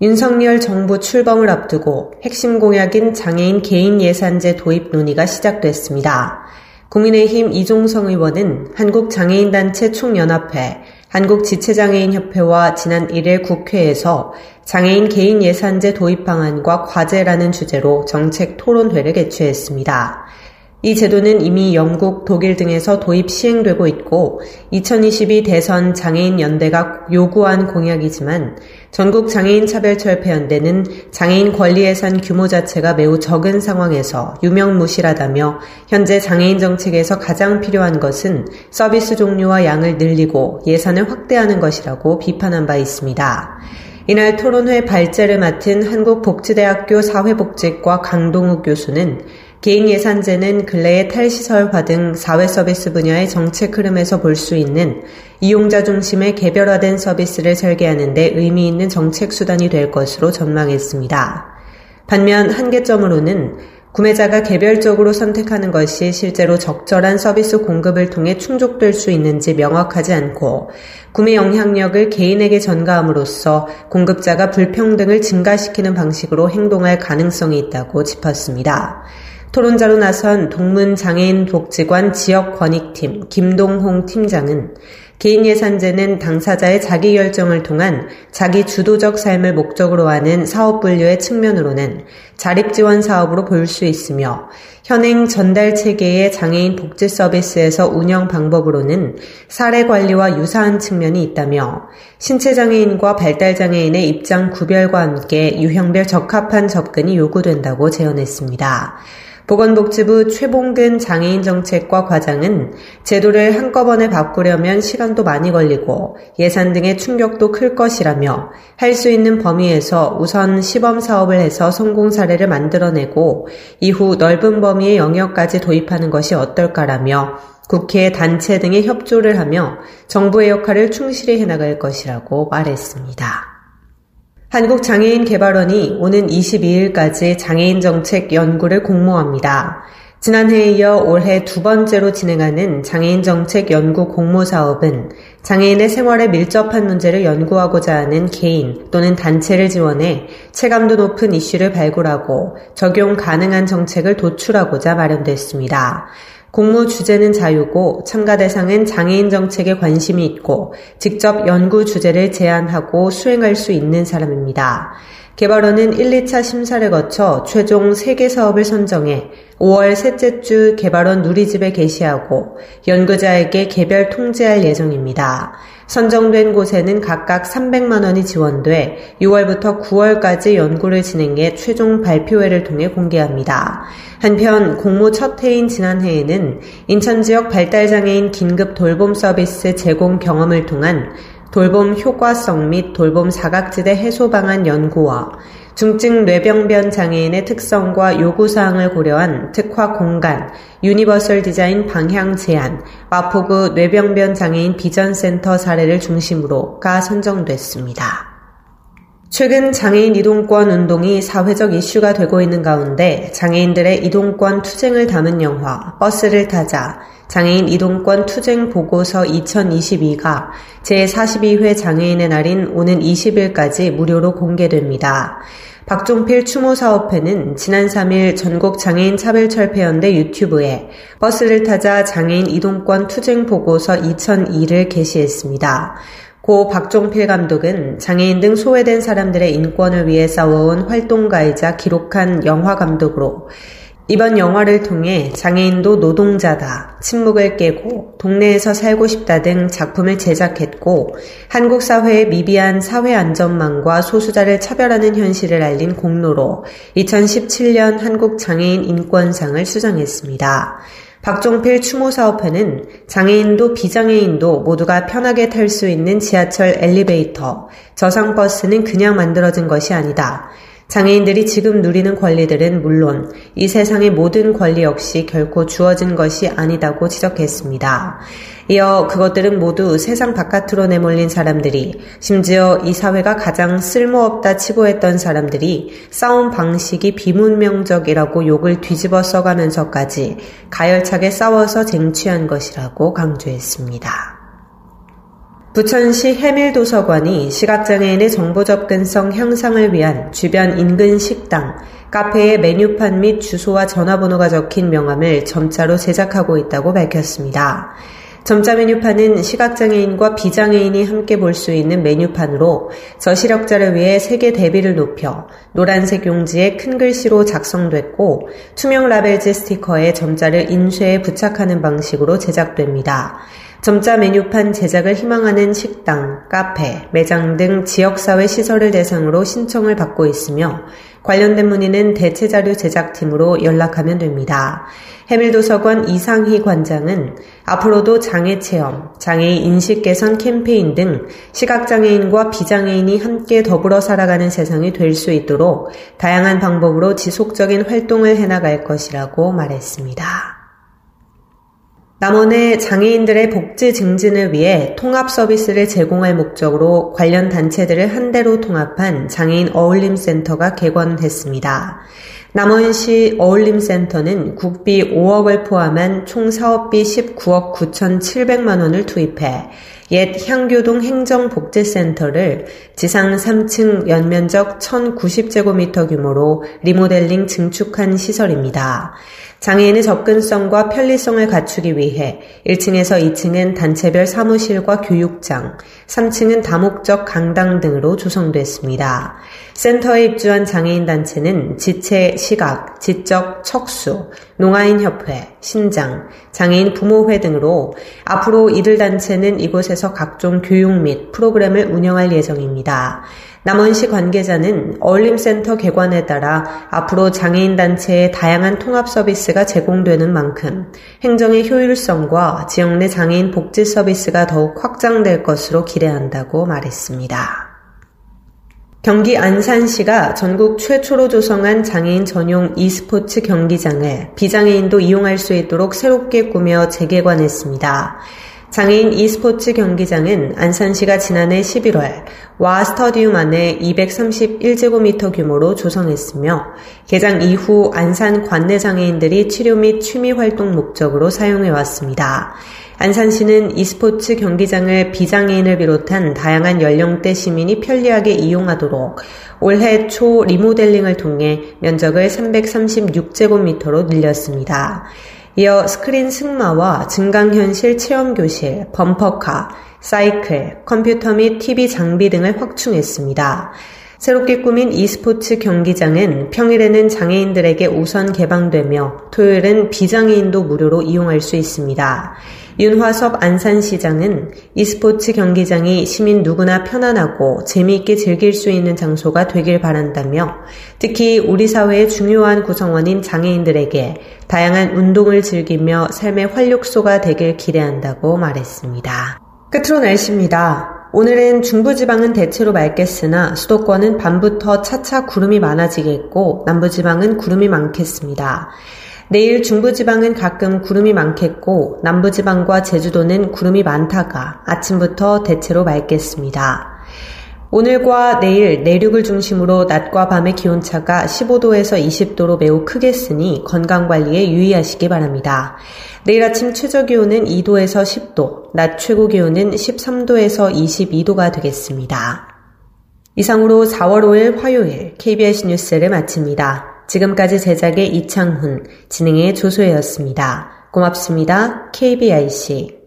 윤석열 정부 출범을 앞두고 핵심 공약인 장애인 개인 예산제 도입 논의가 시작됐습니다. 국민의힘 이종성 의원은 한국장애인단체 총연합회, 한국지체장애인협회와 지난 1일 국회에서 장애인 개인 예산제 도입 방안과 과제라는 주제로 정책 토론회를 개최했습니다. 이 제도는 이미 영국, 독일 등에서 도입 시행되고 있고 2022 대선 장애인 연대가 요구한 공약이지만 전국 장애인 차별 철폐 연대는 장애인 권리 예산 규모 자체가 매우 적은 상황에서 유명무실하다며 현재 장애인 정책에서 가장 필요한 것은 서비스 종류와 양을 늘리고 예산을 확대하는 것이라고 비판한 바 있습니다. 이날 토론회 발제를 맡은 한국복지대학교 사회복지과 강동욱 교수는 개인 예산제는 근래의 탈시설화 등 사회 서비스 분야의 정책 흐름에서 볼 수 있는 이용자 중심의 개별화된 서비스를 설계하는 데 의미 있는 정책 수단이 될 것으로 전망했습니다. 반면 한계점으로는 구매자가 개별적으로 선택하는 것이 실제로 적절한 서비스 공급을 통해 충족될 수 있는지 명확하지 않고 구매 영향력을 개인에게 전가함으로써 공급자가 불평등을 증가시키는 방식으로 행동할 가능성이 있다고 짚었습니다. 토론자로 나선 동문장애인 복지관 지역권익팀 김동홍 팀장은 개인 예산제는 당사자의 자기 결정을 통한 자기 주도적 삶을 목적으로 하는 사업 분류의 측면으로는 자립 지원 사업으로 볼 수 있으며 현행 전달 체계의 장애인 복지 서비스에서 운영 방법으로는 사례 관리와 유사한 측면이 있다며 신체 장애인과 발달 장애인의 입장 구별과 함께 유형별 적합한 접근이 요구된다고 제언했습니다. 보건복지부 최봉근 장애인 정책과 과장은 제도를 한꺼번에 바꾸려면 시간도 많이 걸리고 예산 등의 충격도 클 것이라며 할 수 있는 범위에서 우선 시범 사업을 해서 성공 사례를 만들어내고 이후 넓은 범위의 영역까지 도입하는 것이 어떨까라며 국회 단체 등의 협조를 하며 정부의 역할을 충실히 해나갈 것이라고 말했습니다. 한국장애인 개발원이 오는 22일까지 장애인 정책 연구를 공모합니다. 지난해에 이어 올해 두 번째로 진행하는 장애인 정책 연구 공모 사업은 장애인의 생활에 밀접한 문제를 연구하고자 하는 개인 또는 단체를 지원해 체감도 높은 이슈를 발굴하고 적용 가능한 정책을 도출하고자 마련됐습니다. 공모 주제는 자유고 참가 대상은 장애인 정책에 관심이 있고 직접 연구 주제를 제안하고 수행할 수 있는 사람입니다. 개발원은 1, 2차 심사를 거쳐 최종 3개 사업을 선정해 5월 셋째 주 개발원 누리집에 게시하고 연구자에게 개별 통제할 예정입니다. 선정된 곳에는 각각 300만 원이 지원돼 6월부터 9월까지 연구를 진행해 최종 발표회를 통해 공개합니다. 한편 공모 첫 해인 지난해에는 인천 지역 발달장애인 긴급 돌봄 서비스 제공 경험을 통한 돌봄 효과성 및 돌봄 사각지대 해소 방안 연구와 중증 뇌병변 장애인의 특성과 요구사항을 고려한 특화 공간, 유니버설 디자인 방향 제안, 마포구 뇌병변 장애인 비전센터 사례를 중심으로가 선정됐습니다. 최근 장애인 이동권 운동이 사회적 이슈가 되고 있는 가운데 장애인들의 이동권 투쟁을 담은 영화 버스를 타자 장애인 이동권 투쟁 보고서 2022가 제42회 장애인의 날인 오는 20일까지 무료로 공개됩니다. 박종필 추모사업회는 지난 3일 전국 장애인 차별철폐연대 유튜브에 버스를 타자 장애인 이동권 투쟁 보고서 2002를 게시했습니다. 고 박종필 감독은 장애인 등 소외된 사람들의 인권을 위해 싸워온 활동가이자 기록한 영화 감독으로 이번 영화를 통해 장애인도 노동자다, 침묵을 깨고 동네에서 살고 싶다 등 작품을 제작했고 한국 사회의 미비한 사회 안전망과 소수자를 차별하는 현실을 알린 공로로 2017년 한국 장애인 인권상을 수상했습니다. 박종필 추모사업회는 장애인도 비장애인도 모두가 편하게 탈 수 있는 지하철 엘리베이터, 저상버스는 그냥 만들어진 것이 아니다. 장애인들이 지금 누리는 권리들은 물론 이 세상의 모든 권리 역시 결코 주어진 것이 아니다고 지적했습니다. 이어 그것들은 모두 세상 바깥으로 내몰린 사람들이 심지어 이 사회가 가장 쓸모없다 치부했던 사람들이 싸움 방식이 비문명적이라고 욕을 뒤집어 써가면서까지 가열차게 싸워서 쟁취한 것이라고 강조했습니다. 부천시 해밀도서관이 시각장애인의 정보 접근성 향상을 위한 주변 인근 식당, 카페의 메뉴판 및 주소와 전화번호가 적힌 명함을 점자로 제작하고 있다고 밝혔습니다. 점자 메뉴판은 시각장애인과 비장애인이 함께 볼 수 있는 메뉴판으로 저시력자를 위해 세계 대비를 높여 노란색 용지에 큰 글씨로 작성됐고 투명 라벨지 스티커에 점자를 인쇄에 부착하는 방식으로 제작됩니다. 점자 메뉴판 제작을 희망하는 식당, 카페, 매장 등 지역사회 시설을 대상으로 신청을 받고 있으며 관련된 문의는 대체자료 제작팀으로 연락하면 됩니다. 해밀도서관 이상희 관장은 앞으로도 장애 체험, 장애인 인식 개선 캠페인 등 시각장애인과 비장애인이 함께 더불어 살아가는 세상이 될 수 있도록 다양한 방법으로 지속적인 활동을 해나갈 것이라고 말했습니다. 남원의 장애인들의 복지 증진을 위해 통합 서비스를 제공할 목적으로 관련 단체들을 한 대로 통합한 장애인 어울림센터가 개관했습니다. 남원시 어울림센터는 국비 5억을 포함한 총 사업비 19억 9,700만 원을 투입해 옛 향교동 행정복지센터를 지상 3층 연면적 1,090제곱미터 규모로 리모델링 증축한 시설입니다. 장애인의 접근성과 편리성을 갖추기 위해 1층에서 2층은 단체별 사무실과 교육장, 3층은 다목적 강당 등으로 조성됐습니다. 센터에 입주한 장애인 단체는 지체, 시각, 지적, 척수, 농아인 협회, 신장, 장애인 부모회 등으로 앞으로 이들 단체는 이곳에 서 각종 교육 및 프로그램을 운영할 예정입니다. 남원시 관계자는 어울림센터 개관에 따라 앞으로 장애인 단체의 다양한 통합 서비스가 제공되는 만큼 행정의 효율성과 지역 내 장애인 복지 서비스가 더욱 확장될 것으로 기대한다고 말했습니다. 경기 안산시가 전국 최초로 조성한 장애인 전용 e스포츠 경기장을 비장애인도 이용할 수 있도록 새롭게 꾸며 재개관했습니다. 장애인 e스포츠 경기장은 안산시가 지난해 11월 와 스터디움 안에 231제곱미터 규모로 조성했으며 개장 이후 안산 관내 장애인들이 치료 및 취미 활동 목적으로 사용해 왔습니다. 안산시는 e스포츠 경기장을 비장애인을 비롯한 다양한 연령대 시민이 편리하게 이용하도록 올해 초 리모델링을 통해 면적을 336제곱미터로 늘렸습니다. 이어 스크린 승마와 증강현실 체험교실, 범퍼카, 사이클, 컴퓨터 및 TV 장비 등을 확충했습니다. 새롭게 꾸민 e스포츠 경기장은 평일에는 장애인들에게 우선 개방되며 토요일은 비장애인도 무료로 이용할 수 있습니다. 윤화섭 안산시장은 e스포츠 경기장이 시민 누구나 편안하고 재미있게 즐길 수 있는 장소가 되길 바란다며 특히 우리 사회의 중요한 구성원인 장애인들에게 다양한 운동을 즐기며 삶의 활력소가 되길 기대한다고 말했습니다. 끝으로 날씨입니다. 오늘은 중부지방은 대체로 맑겠으나 수도권은 밤부터 차차 구름이 많아지겠고 남부지방은 구름이 많겠습니다. 내일 중부지방은 가끔 구름이 많겠고 남부지방과 제주도는 구름이 많다가 아침부터 대체로 맑겠습니다. 오늘과 내일 내륙을 중심으로 낮과 밤의 기온차가 15도에서 20도로 매우 크겠으니 건강관리에 유의하시기 바랍니다. 내일 아침 최저 기온은 2도에서 10도, 낮 최고 기온은 13도에서 22도가 되겠습니다. 이상으로 4월 5일 화요일 KBS 뉴스를 마칩니다. 지금까지 제작의 이창훈, 진행의 조소혜였습니다. 고맙습니다. KBIC.